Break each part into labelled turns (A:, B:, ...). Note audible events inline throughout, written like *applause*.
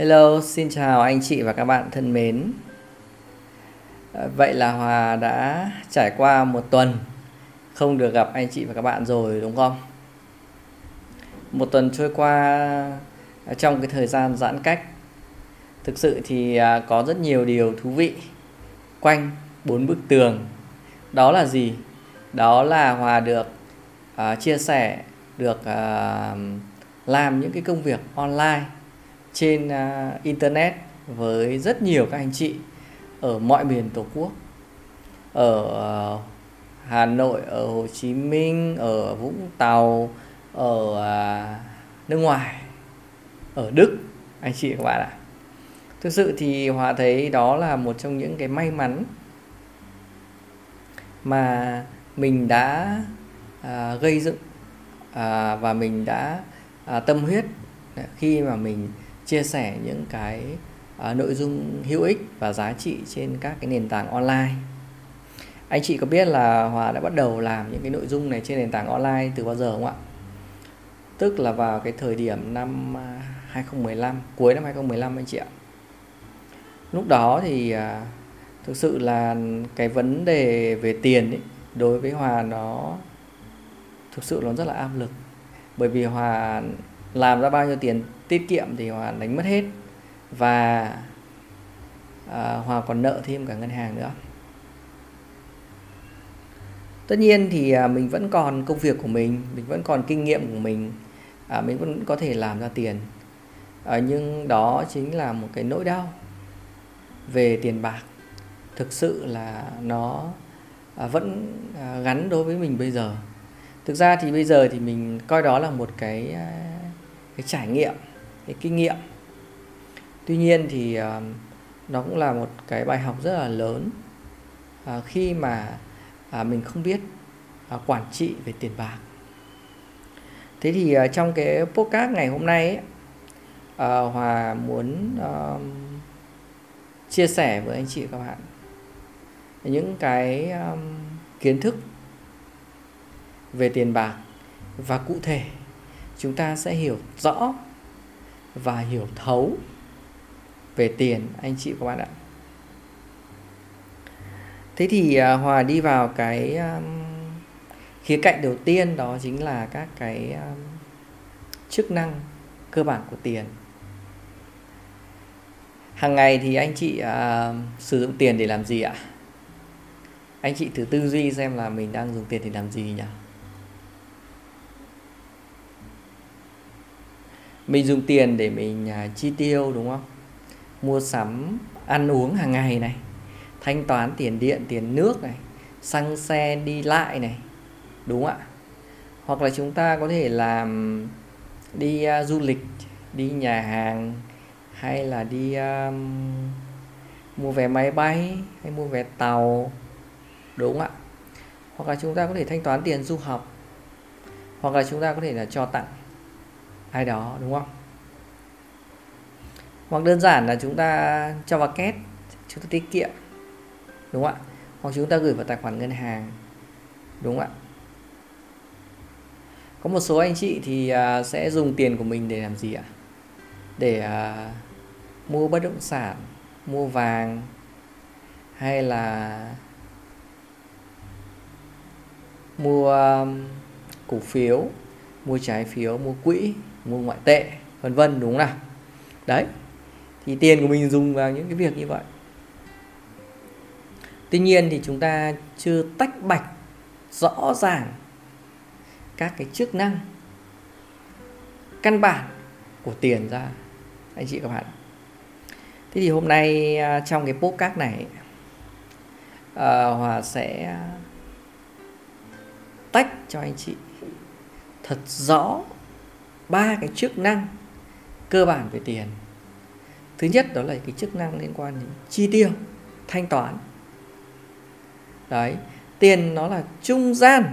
A: Hello, xin chào anh chị và các bạn thân mến. Ờ, vậy là Hòa đã trải qua một tuần không được gặp anh chị và các bạn rồi đúng không? Một tuần trôi qua ờ, trong cái thời gian giãn cách. Thực sự thì à, có rất nhiều điều thú vị quanh bốn bức tường. Đó là gì? Đó là Hòa được uh, chia sẻ, được uh, làm những cái công việc online trên uh, internet với rất nhiều các anh chị ở mọi miền tổ quốc ở uh, Hà Nội, ở Hồ Chí Minh, ở Vũng Tàu, ở uh, nước ngoài, ở Đức anh chị các bạn ạ. Thực sự thì Hòa thấy đó là một trong những cái may mắn mà mình đã à, gây dựng à, và mình đã à, tâm huyết khi mà mình chia sẻ những cái uh, nội dung hữu ích và giá trị trên các cái nền tảng online anh chị có biết là Hòa đã bắt đầu làm những cái nội dung này trên nền tảng online từ bao giờ không ạ? Tức là vào cái thời điểm năm à, 2015, cuối năm 2015 anh chị ạ. Lúc đó thì uh, thực sự là cái vấn đề về tiền ấy, đối với Hòa nó thực sự nó rất là áp lực. Bởi vì Hòa làm ra bao nhiêu tiền tiết kiệm thì Hòa đánh mất hết. Và à, Hòa còn nợ thêm cả ngân hàng nữa. Tất nhiên thì à, mình vẫn còn công việc của mình mình vẫn còn kinh nghiệm của mình à, mình vẫn có thể làm ra tiền. À, nhưng đó chính là một cái nỗi đau về tiền bạc. Thực sự là nó à, vẫn à, gắn đối với mình bây giờ. Thực ra thì bây giờ thì mình coi đó là một cái à, cái trải nghiệm cái kinh nghiệm. Tuy nhiên thì uh, nó cũng là một cái bài học rất là lớn uh, khi mà uh, mình không biết uh, quản trị về tiền bạc. Thế thì uh, trong cái podcast ngày hôm nay ấy, uh, hòa muốn uh, chia sẻ với anh chị và các bạn những cái um, kiến thức về tiền bạc. Và cụ thể chúng ta sẽ hiểu rõ và hiểu thấu về tiền anh chị các bạn ạ. Thế thì à, hòa đi vào cái um, khía cạnh đầu tiên đó chính là các cái um, chức năng cơ bản của tiền. Hàng ngày thì anh chị uh, sử dụng tiền để làm gì ạ? Anh chị thử tư duy xem là mình đang dùng tiền để làm gì nhỉ? Mình dùng tiền để mình uh, chi tiêu đúng không? Mua sắm ăn uống hàng ngày này thanh toán tiền điện tiền nước này xăng xe đi lại này đúng ạ? Hoặc là chúng ta có thể làm đi uh, du lịch đi nhà hàng hay là đi um, mua vé máy bay hay mua vé tàu đúng không ạ? Hoặc là chúng ta có thể thanh toán tiền du học hoặc là chúng ta có thể là cho tặng ai đó, đúng không? Hoặc đơn giản là chúng ta cho vào két chúng ta tiết kiệm, đúng không ạ? Hoặc chúng ta gửi vào tài khoản ngân hàng, đúng không ạ? Có một số anh chị thì à, sẽ dùng tiền của mình để làm gì ạ? Để à, mua bất động sản, mua vàng, hay là mua cổ phiếu mua trái phiếu mua quỹ mua ngoại tệ vân vân đúng không nào? Đấy thì tiền của mình dùng vào những cái việc như vậy. Tuy nhiên thì chúng ta chưa tách bạch rõ ràng các cái chức năng căn bản của tiền ra anh chị các bạn. Thế thì hôm nay à, trong cái podcast này uh, hòa sẽ tách cho anh chị thật rõ ba cái chức năng cơ bản về tiền. Thứ nhất đó là cái chức năng liên quan đến chi tiêu, thanh toán. Đấy, tiền nó là trung gian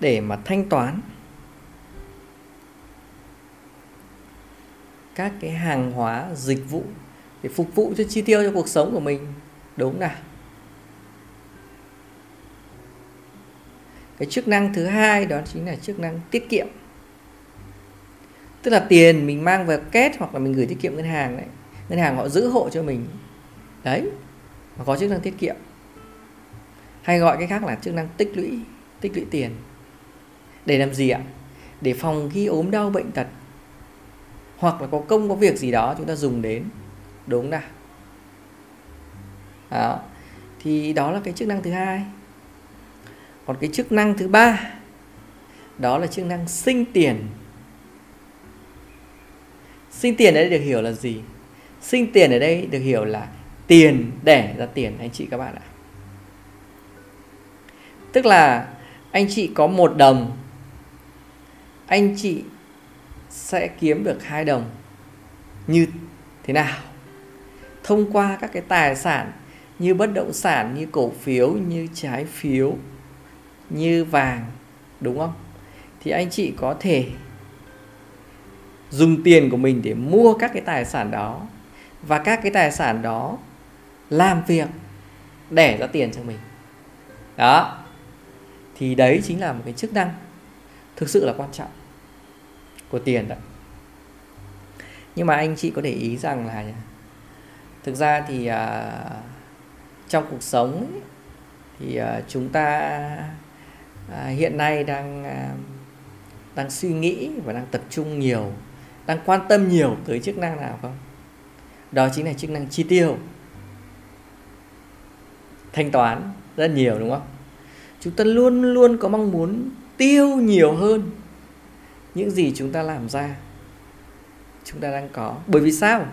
A: để mà thanh toán các cái hàng hóa, dịch vụ để phục vụ cho chi tiêu cho cuộc sống của mình. Đúng nào? Cái chức năng thứ hai đó chính là chức năng tiết kiệm. Tức là tiền mình mang vào két hoặc là mình gửi tiết kiệm ngân hàng đấy ngân hàng họ giữ hộ cho mình. Đấy, mà có chức năng tiết kiệm. Hay gọi cái khác là chức năng tích lũy tích lũy tiền. Để làm gì ạ? Để phòng khi ốm đau bệnh tật. Hoặc là có công có việc gì đó chúng ta dùng đến. Đúng nào. Đó. thì đó là cái chức năng thứ hai còn cái chức năng thứ ba, đó là chức năng sinh tiền. Sinh tiền ở đây được hiểu là gì? Sinh tiền ở đây được hiểu là tiền, đẻ ra tiền, anh chị các bạn ạ. Tức là anh chị có một đồng, anh chị sẽ kiếm được hai đồng. Như thế nào? Thông qua các cái tài sản như bất động sản, như cổ phiếu, như trái phiếu như vàng đúng không? Thì anh chị có thể dùng tiền của mình để mua các cái tài sản đó và các cái tài sản đó làm việc để ra tiền cho mình. Đó. Thì đấy chính là một cái chức năng thực sự là quan trọng của tiền đấy nhưng mà anh chị có để ý rằng là thực ra thì uh, trong cuộc sống ấy, thì uh, chúng ta À, hiện nay đang à, đang suy nghĩ và đang tập trung nhiều, đang quan tâm nhiều tới chức năng nào không? Đó chính là chức năng chi tiêu. Thanh toán rất nhiều, đúng không? Chúng ta luôn luôn có mong muốn tiêu nhiều hơn những gì chúng ta làm ra. Chúng ta đang có. Bởi vì sao?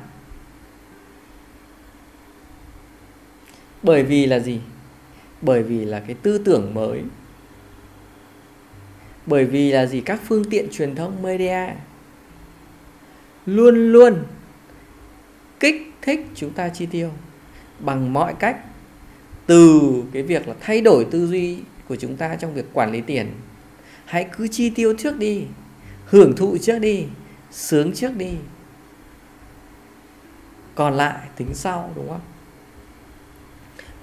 A: Bởi vì là gì? Bởi vì là cái tư tưởng mới bởi vì là gì? Các phương tiện truyền thông, media luôn luôn kích thích chúng ta chi tiêu bằng mọi cách. Từ cái việc là thay đổi tư duy của chúng ta trong việc quản lý tiền. Hãy cứ chi tiêu trước đi, hưởng thụ trước đi, sướng trước đi. Còn lại tính sau, đúng không?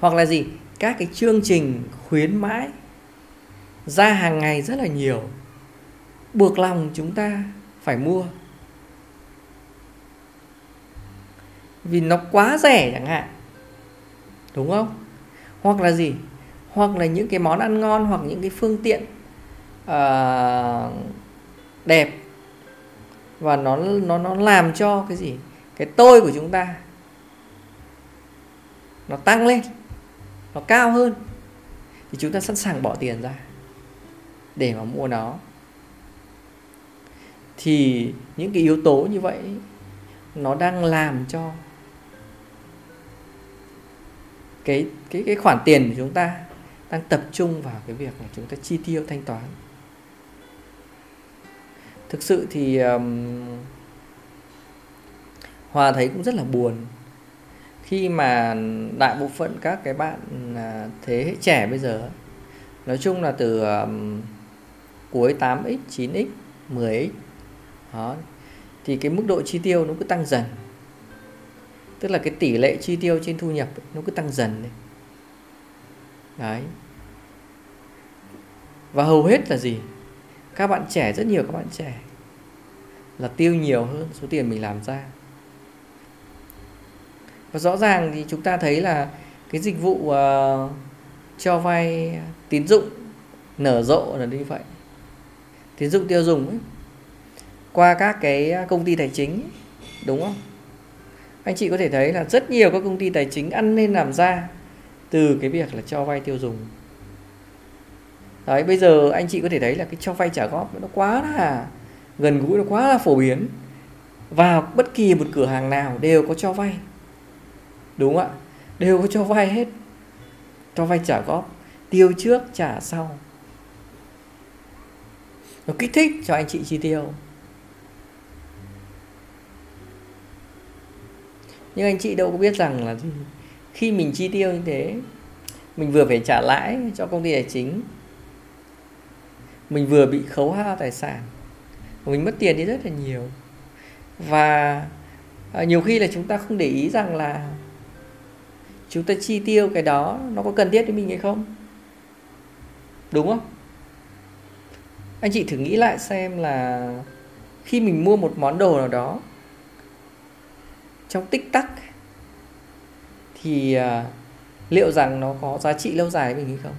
A: Hoặc là gì? Các cái chương trình khuyến mãi ra hàng ngày rất là nhiều. Buộc lòng chúng ta phải mua. Vì nó quá rẻ chẳng hạn. Đúng không? Hoặc là gì? Hoặc là những cái món ăn ngon hoặc những cái phương tiện uh, đẹp. Và nó nó nó làm cho cái gì? Cái tôi của chúng ta nó tăng lên nó cao hơn. Thì chúng ta sẵn sàng bỏ tiền ra để mà mua nó. Thì những cái yếu tố như vậy nó đang làm cho cái cái cái khoản tiền của chúng ta đang tập trung vào cái việc là chúng ta chi tiêu thanh toán. Thực sự thì um, hòa thấy cũng rất là buồn khi mà đại bộ phận các cái bạn à, thế hệ trẻ bây giờ nói chung là từ um, cuối 8x 9x 10x đó. Thì cái mức độ chi tiêu nó cứ tăng dần. Tức là cái tỷ lệ chi tiêu trên thu nhập nó cứ tăng dần đấy đấy. Và hầu hết là gì? Các bạn trẻ rất nhiều các bạn trẻ là tiêu nhiều hơn số tiền mình làm ra. Và rõ ràng thì chúng ta thấy là cái dịch vụ uh, cho vay tín dụng nở rộ là như vậy tín dụng tiêu dùng ấy, qua các cái công ty tài chính đúng không? Anh chị có thể thấy là rất nhiều các công ty tài chính ăn nên làm ra từ cái việc là cho vay tiêu dùng. Đấy bây giờ anh chị có thể thấy là cái cho vay trả góp nó quá là gần gũi nó quá là phổ biến. Vào bất kỳ một cửa hàng nào đều có cho vay. Đúng không ạ? Đều có cho vay hết. Cho vay trả góp. Tiêu trước trả sau nó kích thích cho anh chị chi tiêu. Nhưng anh chị đâu có biết rằng là gì. Khi mình chi tiêu như thế, mình vừa phải trả lãi cho công ty tài chính. Mình vừa bị khấu hao tài sản. Mình mất tiền đi rất là nhiều. Và à, nhiều khi là chúng ta không để ý rằng là chúng ta chi tiêu cái đó nó có cần thiết với mình hay không? Đúng không? Anh chị thử nghĩ lại xem là khi mình mua một món đồ nào đó trong tích tắc thì à, liệu rằng nó có giá trị lâu dài với mình hay không?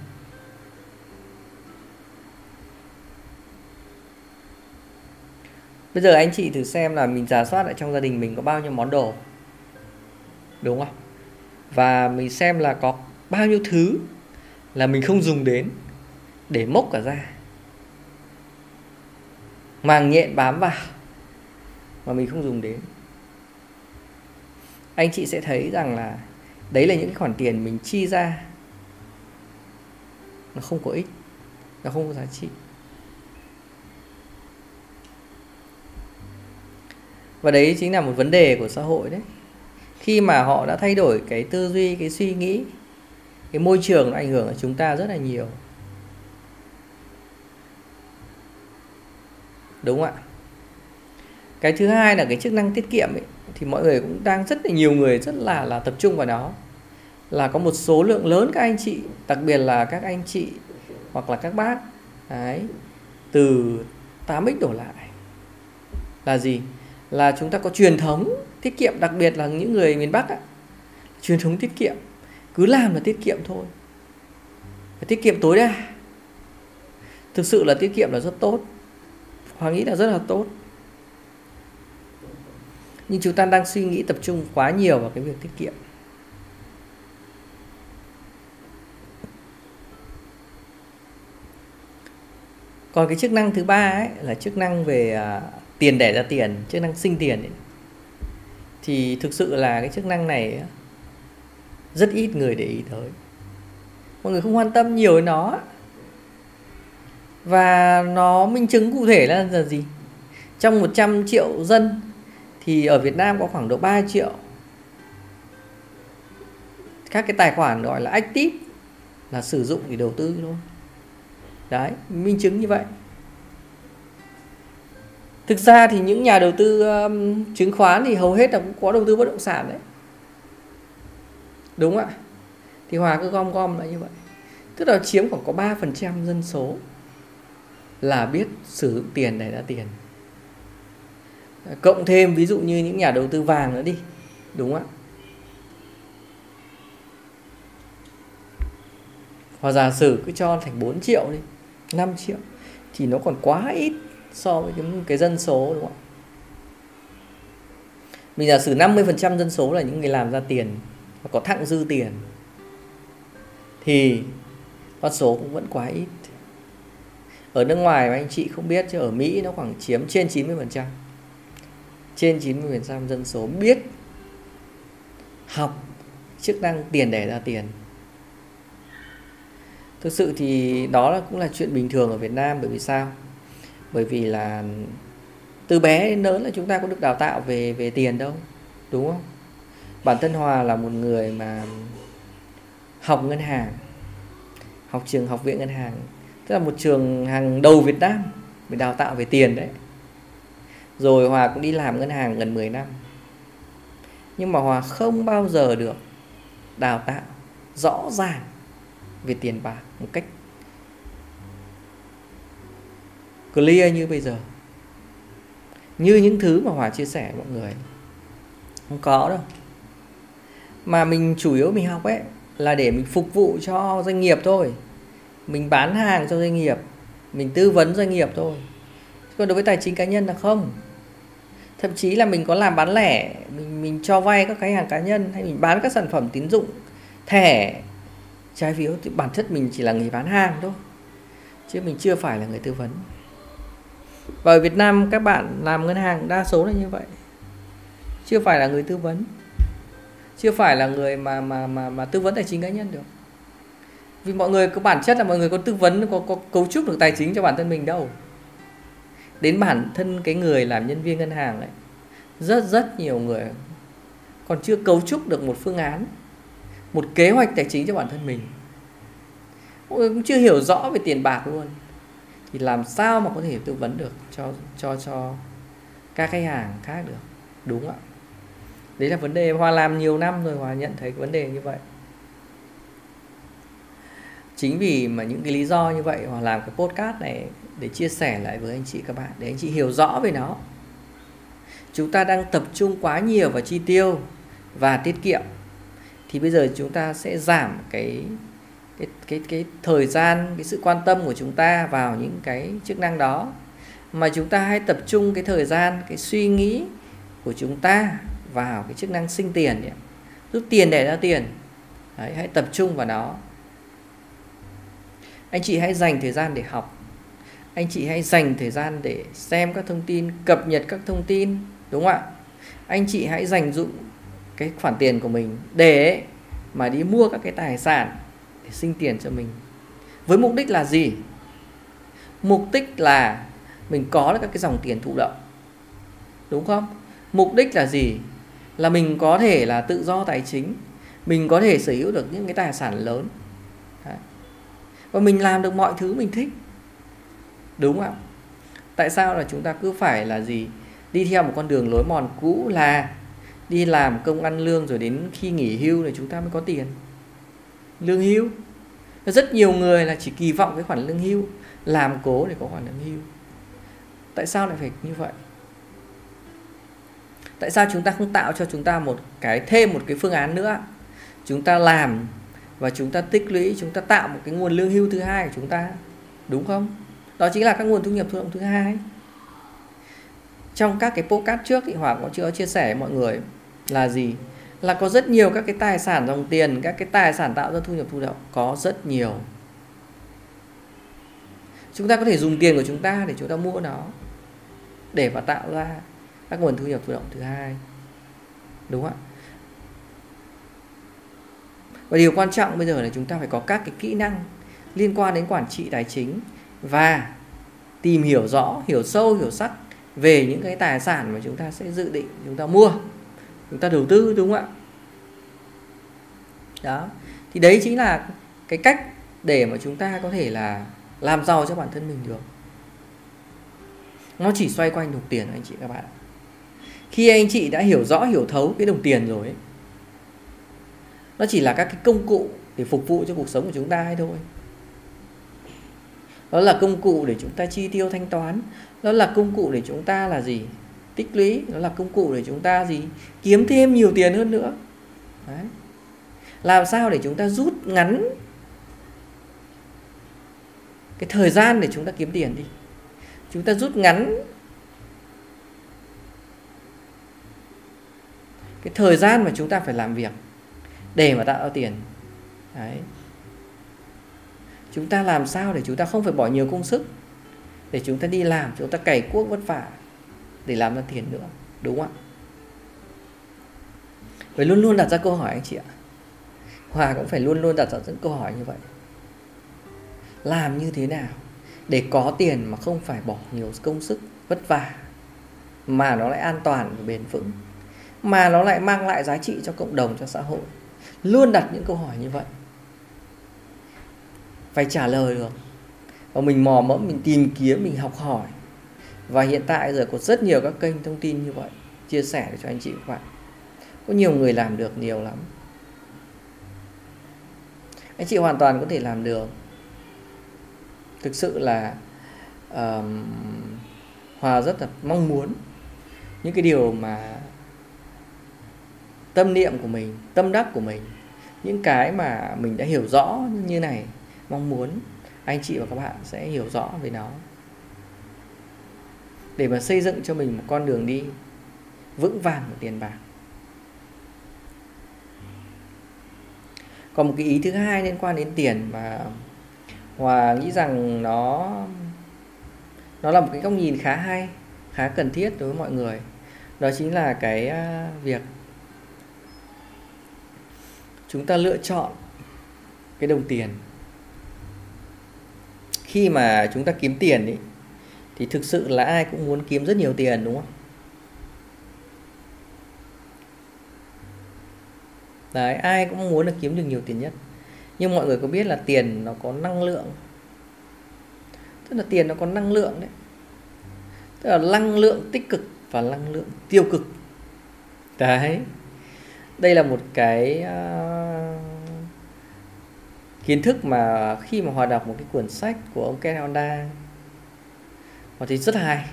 A: Bây giờ anh chị thử xem là mình giả soát lại trong gia đình mình có bao nhiêu món đồ, đúng không và mình xem là có bao nhiêu thứ là mình không dùng đến để mốc cả ra màng nhện bám vào, mà mình không dùng đến. Anh chị sẽ thấy rằng là đấy là những cái khoản tiền mình chi ra. Nó không có ích, nó không có giá trị. Và đấy chính là một vấn đề của xã hội đấy. Khi mà họ đã thay đổi cái tư duy, cái suy nghĩ, cái môi trường nó ảnh hưởng ở chúng ta rất là nhiều. Đúng không ạ? Cái thứ hai là cái chức năng tiết kiệm ấy, thì mọi người cũng đang rất là nhiều người rất là là tập trung vào nó. Là có một số lượng lớn các anh chị đặc biệt là các anh chị hoặc là các bác đấy từ 8x đổ lại. Là gì? Là chúng ta có truyền thống tiết kiệm đặc biệt là những người miền Bắc ạ truyền thống tiết kiệm cứ làm là tiết kiệm thôi. Phải tiết kiệm tối đa. Thực sự là tiết kiệm là rất tốt. Hoàng nghĩ là rất là tốt. Nhưng chúng ta đang suy nghĩ tập trung quá nhiều vào cái việc tiết kiệm. Còn cái chức năng thứ ba ấy là chức năng về à, tiền đẻ ra tiền chức năng sinh tiền ấy. thì thực sự là cái chức năng này rất ít người để ý tới. Mọi người không quan tâm nhiều đến nó và nó minh chứng cụ thể là, là gì? Trong 100 triệu dân thì ở Việt Nam có khoảng độ 3 triệu. Các cái tài khoản gọi là active là sử dụng để đầu tư thôi. Đấy minh chứng như vậy. Thực ra thì những nhà đầu tư um, chứng khoán thì hầu hết là cũng có đầu tư bất động sản đấy. Đúng ạ? Thì hòa cứ gom gom lại như vậy. Tức là chiếm khoảng có 3% dân số là biết sử dụng tiền để ra tiền. Cộng thêm ví dụ như những nhà đầu tư vàng nữa đi đúng không ạ? Hoặc giả sử cứ cho thành 4 triệu đi 5 triệu thì nó còn quá ít so với cái, cái dân số đúng không ạ? Mình giả sử 50% dân số là những người làm ra tiền và có thặng dư tiền thì con số cũng vẫn quá ít ở nước ngoài mà anh chị không biết chứ, ở Mỹ nó khoảng chiếm trên 90% trên 90% dân số biết học, chức năng tiền để ra tiền. Thực sự thì đó là cũng là chuyện bình thường ở Việt Nam, bởi vì sao? Bởi vì là từ bé đến lớn là chúng ta có được đào tạo về về tiền đâu, đúng không? Bản thân Hòa là một người mà học ngân hàng, học trường, học viện ngân hàng tức là một trường hàng đầu Việt Nam về đào tạo về tiền đấy. Rồi Hòa cũng đi làm ngân hàng gần 10 năm. Nhưng mà Hòa không bao giờ được đào tạo rõ ràng về tiền bạc một cách clear như bây giờ. Như những thứ mà Hòa chia sẻ mọi người. Không có đâu. Mà mình chủ yếu mình học ấy là để mình phục vụ cho doanh nghiệp thôi mình bán hàng cho doanh nghiệp, mình tư vấn doanh nghiệp thôi. Còn đối với tài chính cá nhân là không. Thậm chí là mình có làm bán lẻ, mình mình cho vay các khách hàng cá nhân hay mình bán các sản phẩm tín dụng, thẻ, trái phiếu thì bản chất mình chỉ là người bán hàng thôi. Chứ mình chưa phải là người tư vấn. Và ở Việt Nam các bạn làm ngân hàng đa số là như vậy. Chưa phải là người tư vấn. Chưa phải là người mà mà mà mà tư vấn tài chính cá nhân được vì mọi người có bản chất là mọi người có tư vấn, có có cấu trúc được tài chính cho bản thân mình đâu. Đến bản thân cái người làm nhân viên ngân hàng ấy, rất rất nhiều người còn chưa cấu trúc được một phương án, một kế hoạch tài chính cho bản thân mình. Mọi người cũng chưa hiểu rõ về tiền bạc luôn. Thì làm sao mà có thể tư vấn được cho cho cho các khách hàng khác được? Đúng ạ. Đấy là vấn đề hòa làm nhiều năm rồi, hòa nhận thấy vấn đề như vậy chính vì mà những cái lý do như vậy hòa làm cái podcast này để chia sẻ lại với anh chị các bạn để anh chị hiểu rõ về nó. Chúng ta đang tập trung quá nhiều vào chi tiêu và tiết kiệm thì bây giờ chúng ta sẽ giảm cái cái cái cái thời gian cái sự quan tâm của chúng ta vào những cái chức năng đó. Mà chúng ta hãy tập trung cái thời gian cái suy nghĩ của chúng ta vào cái chức năng sinh tiền ấy. giúp tiền để ra tiền. Đấy, hãy tập trung vào nó anh chị hãy dành thời gian để học. Anh chị hãy dành thời gian để xem các thông tin, cập nhật các thông tin, đúng không ạ? Anh chị hãy dành dụng cái khoản tiền của mình để mà đi mua các cái tài sản để sinh tiền cho mình. Với mục đích là gì? Mục đích là mình có được các cái dòng tiền thụ động, đúng không? Mục đích là gì? Là mình có thể là tự do tài chính. Mình có thể sở hữu được những cái tài sản lớn và mình làm được mọi thứ mình thích. Đúng không ạ? Tại sao là chúng ta cứ phải là gì? Đi theo một con đường lối mòn cũ là đi làm công ăn lương rồi đến khi nghỉ hưu thì chúng ta mới có tiền. Lương hưu. Rất nhiều người là chỉ kỳ vọng cái khoản lương hưu, làm cố để có khoản lương hưu. Tại sao lại phải như vậy? Tại sao chúng ta không tạo cho chúng ta một cái, thêm một cái phương án nữa? Chúng ta làm và chúng ta tích lũy, chúng ta tạo một cái nguồn lương hưu thứ hai của chúng ta. Đúng không? Đó chính là các nguồn thu nhập thụ động thứ hai. Trong các cái podcast trước thì Hoàng cũng chưa chia sẻ với mọi người là gì. Là có rất nhiều các cái tài sản dòng tiền, các cái tài sản tạo ra thu nhập thụ động. Có rất nhiều. Chúng ta có thể dùng tiền của chúng ta để chúng ta mua nó. Để mà tạo ra các nguồn thu nhập thụ động thứ hai. Đúng không ạ? Và điều quan trọng bây giờ là chúng ta phải có các cái kỹ năng liên quan đến quản trị tài chính và tìm hiểu rõ hiểu sâu hiểu sắc về những cái tài sản mà chúng ta sẽ dự định chúng ta mua chúng ta đầu tư đúng không ạ? Đó. Thì đấy chính là cái cách để mà chúng ta có thể là làm giàu cho bản thân mình được. Nó chỉ xoay quanh đồng tiền anh chị các bạn khi anh chị đã hiểu rõ hiểu thấu cái đồng tiền rồi ấy, nó chỉ là các cái công cụ để phục vụ cho cuộc sống của chúng ta hay thôi. Đó là công cụ để chúng ta chi tiêu thanh toán đó là công cụ để chúng ta là gì? Tích lũy đó là công cụ để chúng ta gì? Kiếm thêm nhiều tiền hơn nữa. Đấy. làm sao để chúng ta rút ngắn cái thời gian để chúng ta kiếm tiền đi? Chúng ta rút ngắn cái thời gian mà chúng ta phải làm việc để mà tạo ra tiền. Đấy. Chúng ta làm sao để chúng ta không phải bỏ nhiều công sức? Để chúng ta đi làm, chúng ta cày cuốc vất vả để làm ra tiền nữa, đúng không ạ? Phải luôn luôn đặt ra câu hỏi anh chị ạ. Hòa cũng phải luôn luôn đặt ra những câu hỏi như vậy. Làm như thế nào để có tiền mà không phải bỏ nhiều công sức, vất vả, mà nó lại an toàn và bền vững, mà nó lại mang lại giá trị cho cộng đồng, cho xã hội? Luôn đặt những câu hỏi như vậy. Phải trả lời được. Và mình mò mẫm mình tìm kiếm mình học hỏi. Và hiện tại giờ có rất nhiều các kênh thông tin như vậy chia sẻ cho anh chị các bạn. Có nhiều người làm được nhiều lắm. Anh chị hoàn toàn có thể làm được. Thực sự là uh, hòa rất là mong muốn. Những cái điều mà tâm niệm của mình, tâm đắc của mình. Những cái mà mình đã hiểu rõ như này, mong muốn anh chị và các bạn sẽ hiểu rõ về nó. Để mà xây dựng cho mình một con đường đi vững vàng của tiền bạc. Còn một cái ý thứ hai liên quan đến tiền mà hòa nghĩ rằng nó nó là một cái góc nhìn khá hay, khá cần thiết đối với mọi người. Đó chính là cái à, việc chúng ta lựa chọn cái đồng tiền. Khi mà chúng ta kiếm tiền ý, thì thực sự là ai cũng muốn kiếm rất nhiều tiền đúng không? Đấy ai cũng muốn là kiếm được nhiều tiền nhất. Nhưng mọi người có biết là tiền nó có năng lượng tức là tiền nó có năng lượng đấy. Tức là năng lượng tích cực và năng lượng tiêu cực. Đấy đây là một cái uh, kiến thức mà khi mà hòa đọc một cái cuốn sách của ông Ken Honda họ thấy rất hay.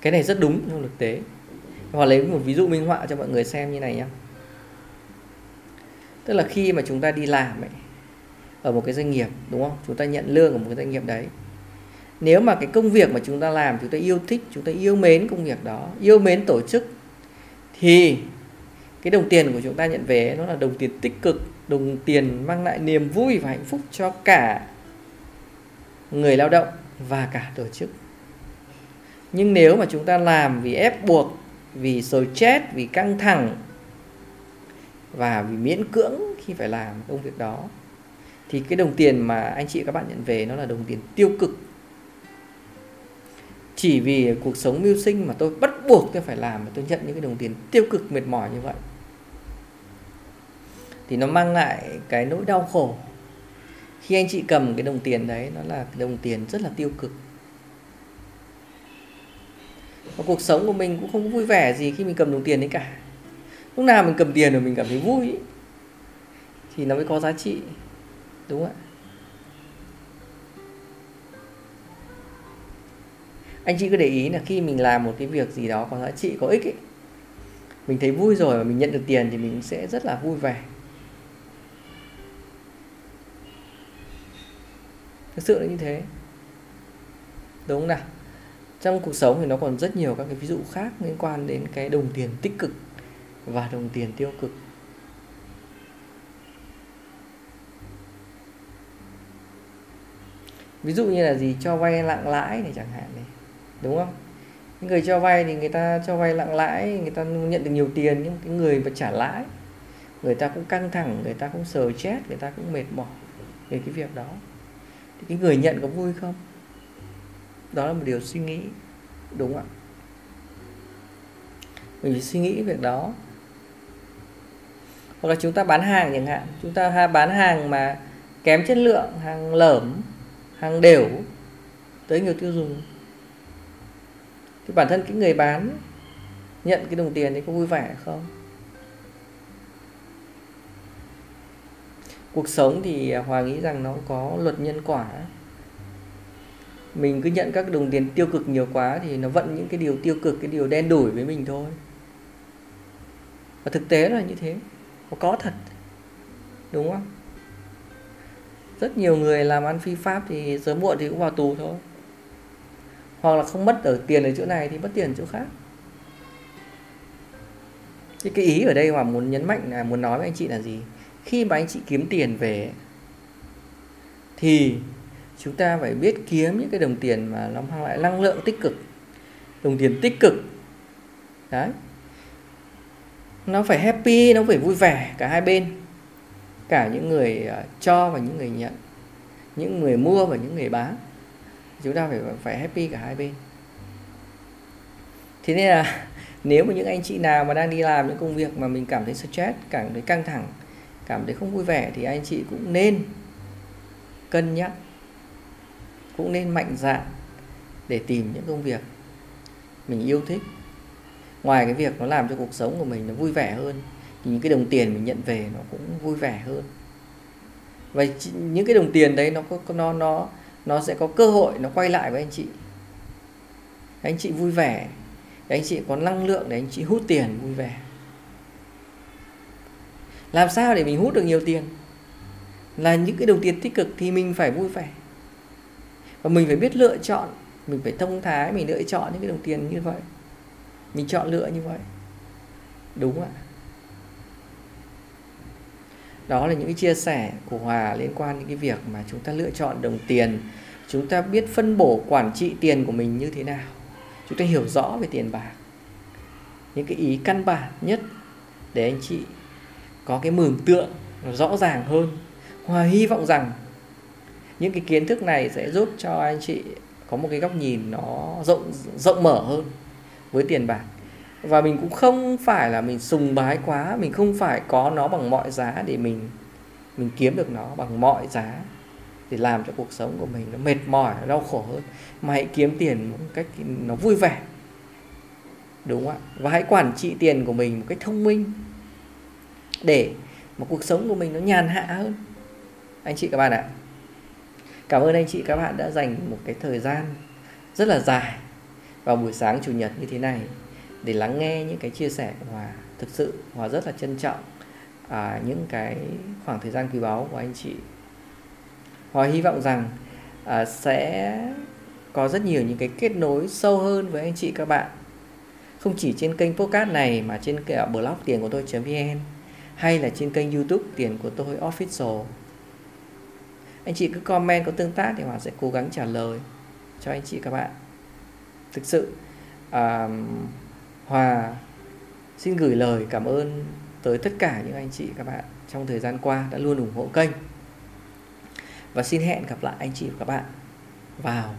A: Cái này rất đúng trong thực tế. Họ lấy một ví dụ minh họa cho mọi người xem như này nhé tức là khi mà chúng ta đi làm ấy ở một cái doanh nghiệp đúng không? Chúng ta nhận lương ở một cái doanh nghiệp đấy. Nếu mà cái công việc mà chúng ta làm chúng ta yêu thích chúng ta yêu mến công việc đó yêu mến tổ chức thì cái đồng tiền của chúng ta nhận về nó là đồng tiền tích cực, đồng tiền mang lại niềm vui và hạnh phúc cho cả người lao động và cả tổ chức. Nhưng nếu mà chúng ta làm vì ép buộc, vì stress vì căng thẳng và vì miễn cưỡng khi phải làm công việc đó, thì cái đồng tiền mà anh chị các bạn nhận về nó là đồng tiền tiêu cực chỉ vì cuộc sống mưu sinh mà tôi bắt buộc tôi phải làm mà tôi nhận những cái đồng tiền tiêu cực mệt mỏi như vậy. Thì nó mang lại cái nỗi đau khổ. Khi anh chị cầm cái đồng tiền đấy, nó là đồng tiền rất là tiêu cực. Và cuộc sống của mình cũng không vui vẻ gì khi mình cầm đồng tiền đấy cả. Lúc nào mình cầm tiền rồi mình cảm thấy vui. Thì nó mới có giá trị, đúng không ạ? Anh chị cứ để ý là khi mình làm một cái việc gì đó có giá trị, có ích ấy, mình thấy vui rồi và mình nhận được tiền thì mình sẽ rất là vui vẻ. Thực sự là như thế. Đúng không nào? Trong cuộc sống thì nó còn rất nhiều các cái ví dụ khác liên quan đến cái đồng tiền tích cực và đồng tiền tiêu cực. Ví dụ như là gì? Cho vay lặng lãi này chẳng hạn này đúng không? Những người cho vay thì người ta cho vay lặng lãi, người ta nhận được nhiều tiền, nhưng cái người mà trả lãi, người ta cũng căng thẳng, người ta cũng sờ chết, người ta cũng mệt mỏi về cái việc đó. Thì cái người nhận có vui không? Đó là một điều suy nghĩ, đúng không ạ? Mình phải suy nghĩ việc đó. Hoặc là chúng ta bán hàng chẳng hạn, chúng ta bán hàng mà kém chất lượng, hàng lởm, hàng đều, tới người tiêu dùng thì bản thân cái người bán nhận cái đồng tiền thì có vui vẻ không? Cuộc sống thì hòa nghĩ rằng nó có luật nhân quả. Mình cứ nhận các đồng tiền tiêu cực nhiều quá thì nó vận những cái điều tiêu cực, cái điều đen đủi với mình thôi. Và thực tế là như thế. Có có thật. Đúng không? Rất nhiều người làm ăn phi pháp thì sớm muộn thì cũng vào tù thôi hoặc là không mất ở tiền ở chỗ này thì mất tiền ở chỗ khác. Thì cái ý ở đây mà muốn nhấn mạnh là muốn nói với anh chị là gì? Khi mà anh chị kiếm tiền về, thì chúng ta phải biết kiếm những cái đồng tiền mà nó mang lại năng lượng tích cực. Đồng tiền tích cực, đấy. Nó phải happy, nó phải vui vẻ cả hai bên. Cả những người à, cho và những người nhận, những người mua và những người bán chúng ta phải phải happy cả hai bên. Thế nên là *laughs* nếu mà những anh chị nào mà đang đi làm những công việc mà mình cảm thấy stress, cảm thấy căng thẳng, cảm thấy không vui vẻ thì anh chị cũng nên cân nhắc, cũng nên mạnh dạn để tìm những công việc mình yêu thích. Ngoài cái việc nó làm cho cuộc sống của mình nó vui vẻ hơn, thì những cái đồng tiền mình nhận về nó cũng vui vẻ hơn. Và những cái đồng tiền đấy nó có, nó nó nó sẽ có cơ hội nó quay lại với anh chị. Anh chị vui vẻ. Để anh chị có năng lượng để anh chị hút tiền vui vẻ. Làm sao để mình hút được nhiều tiền? Là những cái đồng tiền tích cực thì mình phải vui vẻ. Và mình phải biết lựa chọn. Mình phải thông thái, mình lựa chọn những cái đồng tiền như vậy. Mình chọn lựa như vậy. Đúng ạ? Đó là những cái chia sẻ của hòa liên quan đến cái việc mà chúng ta lựa chọn đồng tiền. Chúng ta biết phân bổ quản trị tiền của mình như thế nào. Chúng ta hiểu rõ về tiền bạc. Những cái ý căn bản nhất để anh chị có cái mường tượng rõ ràng hơn. Hòa hy vọng rằng những cái kiến thức này sẽ giúp cho anh chị có một cái góc nhìn nó rộng rộng mở hơn với tiền bạc và mình cũng không phải là mình sùng bái quá, mình không phải có nó bằng mọi giá để mình mình kiếm được nó bằng mọi giá để làm cho cuộc sống của mình nó mệt mỏi, nó đau khổ hơn. Mà hãy kiếm tiền một cách nó vui vẻ, đúng không ạ? Và hãy quản trị tiền của mình một cách thông minh để mà cuộc sống của mình nó nhàn hạ hơn. Anh chị các bạn ạ, cảm ơn anh chị các bạn đã dành một cái thời gian rất là dài vào buổi sáng chủ nhật như thế này để lắng nghe những cái chia sẻ của Hòa thực sự Hòa rất là trân trọng à, những cái khoảng thời gian quý báu của anh chị. Hòa hy vọng rằng à, sẽ có rất nhiều những cái kết nối sâu hơn với anh chị các bạn. Không chỉ trên kênh podcast này mà trên cả blog tiền của tôi.vn hay là trên kênh youtube tiền của tôi official. Anh chị cứ comment có tương tác thì Hòa sẽ cố gắng trả lời cho anh chị các bạn. Thực sự à, Hòa, xin gửi lời cảm ơn tới tất cả những anh chị các bạn trong thời gian qua đã luôn ủng hộ kênh. Và xin hẹn gặp lại anh chị và các bạn vào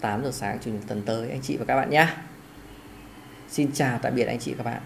A: 8 giờ sáng chủ nhật tuần tới, anh chị và các bạn nhé. Xin chào tạm biệt anh chị và các bạn.